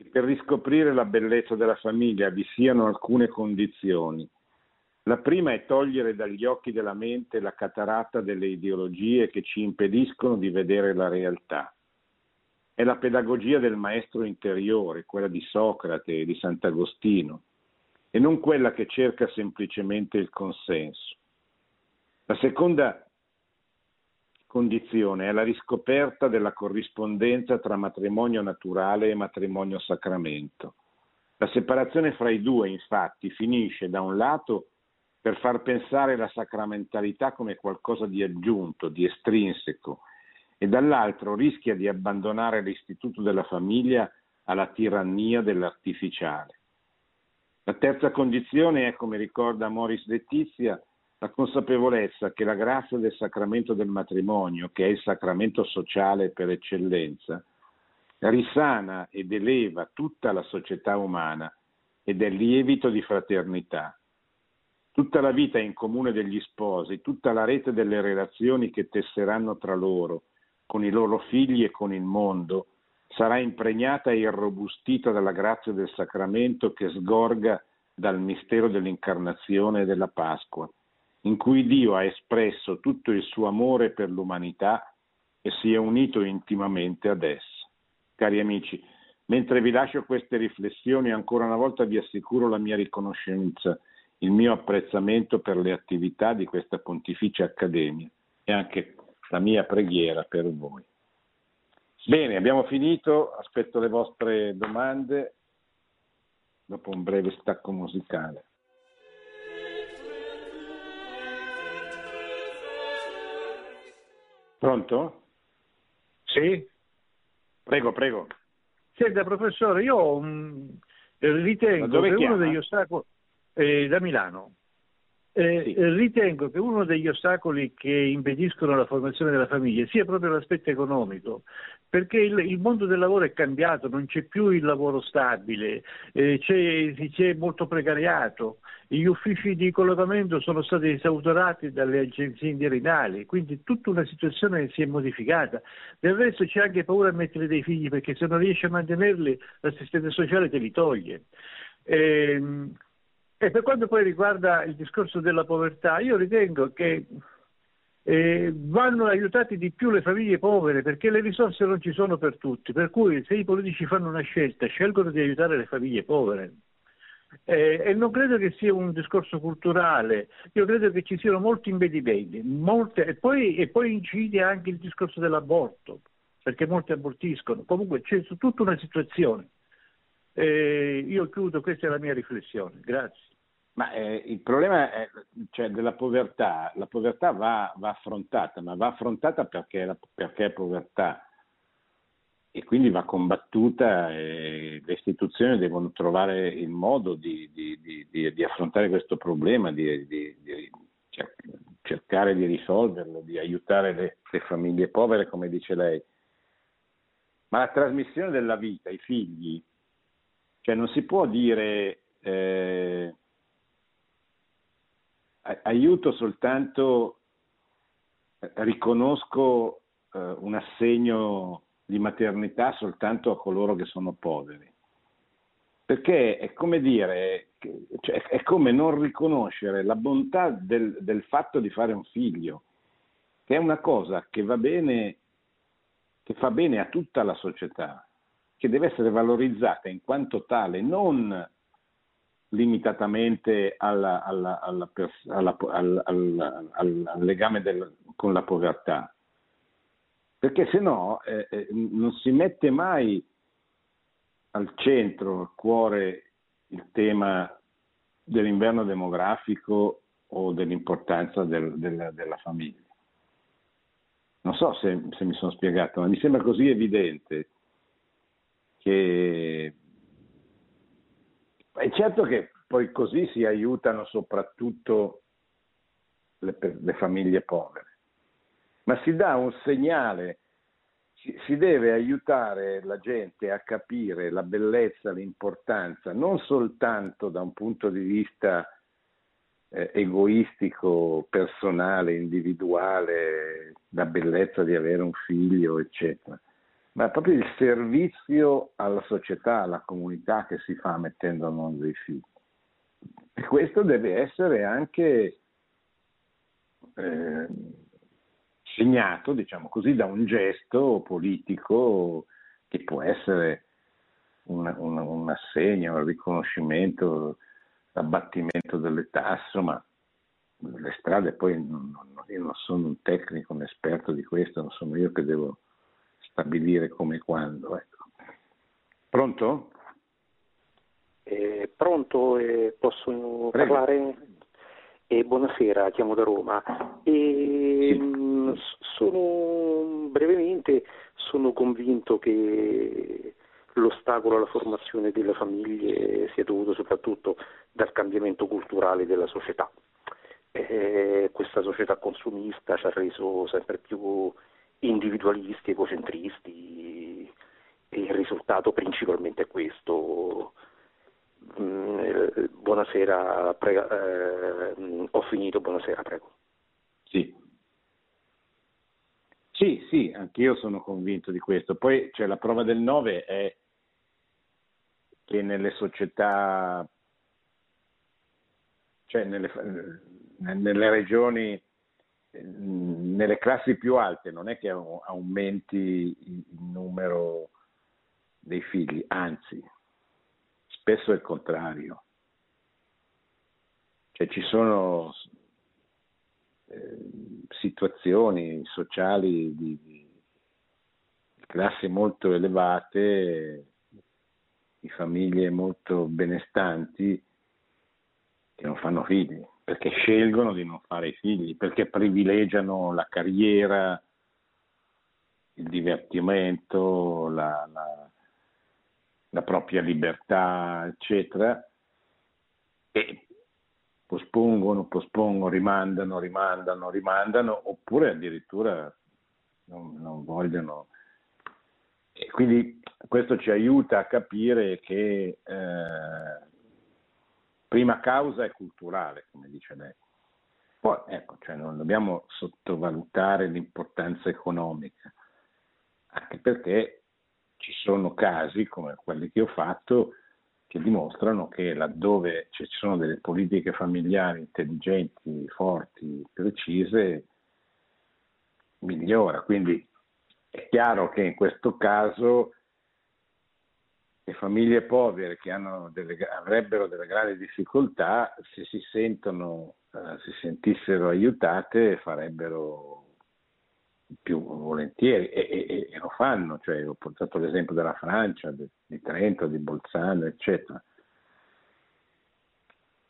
per riscoprire la bellezza della famiglia vi siano alcune condizioni. La prima è togliere dagli occhi della mente la cataratta delle ideologie che ci impediscono di vedere la realtà. È la pedagogia del maestro interiore, quella di Socrate e di Sant'Agostino, e non quella che cerca semplicemente il consenso. La seconda condizione è la riscoperta della corrispondenza tra matrimonio naturale e matrimonio sacramento. La separazione fra i due, infatti, finisce da un lato per far pensare la sacramentalità come qualcosa di aggiunto, di estrinseco, e dall'altro rischia di abbandonare l'istituto della famiglia alla tirannia dell'artificiale. La terza condizione è, come ricorda Moris Letizia, la consapevolezza che la grazia del sacramento del matrimonio, che è il sacramento sociale per eccellenza, risana ed eleva tutta la società umana ed è lievito di fraternità. Tutta la vita in comune degli sposi, tutta la rete delle relazioni che tesseranno tra loro, con i loro figli e con il mondo, sarà impregnata e irrobustita dalla grazia del sacramento che sgorga dal mistero dell'incarnazione e della Pasqua in cui Dio ha espresso tutto il suo amore per l'umanità e si è unito intimamente ad essa. Cari amici, mentre vi lascio queste riflessioni, ancora una volta vi assicuro la mia riconoscenza, il mio apprezzamento per le attività di questa Pontificia Accademia e anche la mia preghiera per voi. Bene, abbiamo finito, aspetto le vostre domande dopo un breve stacco musicale. Pronto? Sì? Prego, prego. Senta, professore, io mh, ritengo che chiama? uno degli ostacoli... Eh, da Milano. Eh, sì. Ritengo che uno degli ostacoli che impediscono la formazione della famiglia sia proprio l'aspetto economico, perché il, il mondo del lavoro è cambiato, non c'è più il lavoro stabile, eh, c'è, c'è, molto precariato, gli uffici di collocamento sono stati esautorati dalle agenzie interinali, quindi tutta una situazione si è modificata. Del resto c'è anche paura a mettere dei figli perché se non riesci a mantenerli l'assistente sociale te li toglie. Eh, e per quanto poi riguarda il discorso della povertà, io ritengo che eh, vanno aiutati di più le famiglie povere perché le risorse non ci sono per tutti, per cui se i politici fanno una scelta scelgono di aiutare le famiglie povere. Eh, e non credo che sia un discorso culturale, io credo che ci siano molti impedimenti, molte, e, poi, e, poi, incide anche il discorso dell'aborto, perché molti abortiscono. Comunque c'è tutta una situazione. Eh, io chiudo, questa è la mia riflessione. Grazie. Ma eh, il problema è, cioè, della povertà, la povertà va, va, affrontata, ma va affrontata perché, la, perché, è povertà e quindi va combattuta e le istituzioni devono trovare il modo di, di, di, di affrontare questo problema, di, cercare di risolverlo, di aiutare le, le famiglie povere, come dice lei. Ma la trasmissione della vita ai figli, cioè non si può dire... Eh, aiuto soltanto, eh, riconosco eh, un assegno di maternità soltanto a coloro che sono poveri. Perché è come dire, cioè, è come non riconoscere la bontà del, del fatto di fare un figlio, che è una cosa che va bene, che fa bene a tutta la società. che deve essere valorizzata in quanto tale, non limitatamente alla, alla, alla, al, legame del, con la povertà, perché se no eh, eh, non si mette mai al centro, al cuore, il tema dell'inverno demografico o dell'importanza del, del, della famiglia. Non so se, se mi sono spiegato, ma mi sembra così evidente che è certo che poi così si aiutano soprattutto le, le famiglie povere, ma si dà un segnale, si, si deve aiutare la gente a capire la bellezza, l'importanza, non soltanto da un punto di vista eh, egoistico, personale, individuale, la bellezza di avere un figlio, eccetera, ma proprio il servizio alla società, alla comunità che si fa mettendo al mondo dei figli. E questo deve essere anche eh, segnato, diciamo così, da un gesto politico che può essere un, un, un assegno, un riconoscimento l'abbattimento delle tasse, ma le strade poi non, io non sono un tecnico, un esperto di questo, non sono io che devo stabilire come e quando. Ecco. Pronto? Eh, pronto, eh, posso Prego. parlare? Eh, buonasera, chiamo da Roma. E, sì. Mm, sono, brevemente sono convinto che l'ostacolo alla formazione delle famiglie sia dovuto soprattutto dal cambiamento culturale della società. Eh, questa società consumista ci ha reso sempre più individualisti, egocentristi e il risultato principalmente è questo. Mm, eh, buonasera, prego, eh, ho finito, buonasera, prego. Sì. Sì, sì, anch'io sono convinto di questo. Poi cioè, la prova del 9 è che nelle società, cioè nelle, nelle regioni, nelle classi più alte non è che aumenti il numero dei figli, anzi, spesso è il contrario. Cioè ci sono eh, situazioni sociali di, di classi molto elevate di famiglie molto benestanti che non fanno figli, perché scelgono di non fare i figli, perché privilegiano la carriera, il divertimento, la, la, la propria libertà, eccetera, e pospongono, pospongono, rimandano, rimandano, rimandano, oppure addirittura non, non vogliono. E quindi questo ci aiuta a capire che eh, prima causa è culturale, come dice lei. Poi ecco, cioè non dobbiamo sottovalutare l'importanza economica, anche perché ci sono casi come quelli che ho fatto che dimostrano che laddove ci sono delle politiche familiari intelligenti, forti, precise, migliora. Quindi è chiaro che in questo caso le famiglie povere che delle, avrebbero delle grandi difficoltà, se si sentono, eh, si sentissero aiutate, farebbero più volentieri e, e, e, lo fanno, cioè, ho portato l'esempio della Francia, di, di Trento, di Bolzano, eccetera.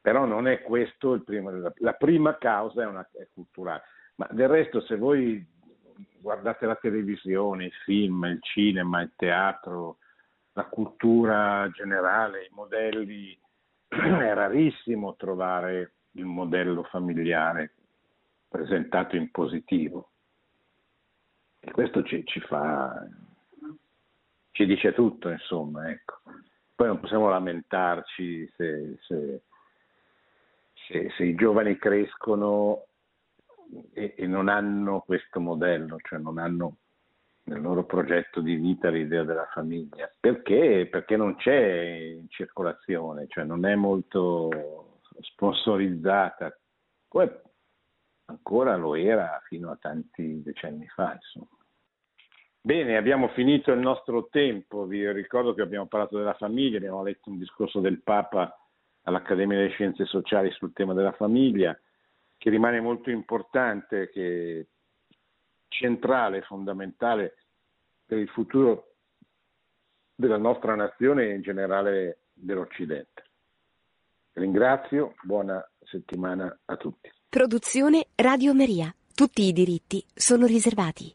Però non è questo il primo, la prima causa è, una, è culturale, ma del resto se voi guardate la televisione, il film, il cinema, il teatro, la cultura generale, i modelli, è rarissimo trovare il modello familiare presentato in positivo. E questo ci, ci fa, ci dice tutto, insomma, ecco. Poi non possiamo lamentarci se, se, se, se i giovani crescono e, e, non hanno questo modello, cioè non hanno nel loro progetto di vita l'idea della famiglia. Perché? Perché non c'è in circolazione, cioè non è molto sponsorizzata, come ancora lo era fino a tanti decenni fa. Insomma. Bene, abbiamo finito il nostro tempo. Vi ricordo che abbiamo parlato della famiglia, abbiamo letto un discorso del Papa all'Accademia delle Scienze Sociali sul tema della famiglia, che rimane molto importante, che centrale, fondamentale per il futuro della nostra nazione e in generale dell'Occidente. Ringrazio, buona settimana a tutti. Produzione Radio Maria. Tutti i diritti sono riservati.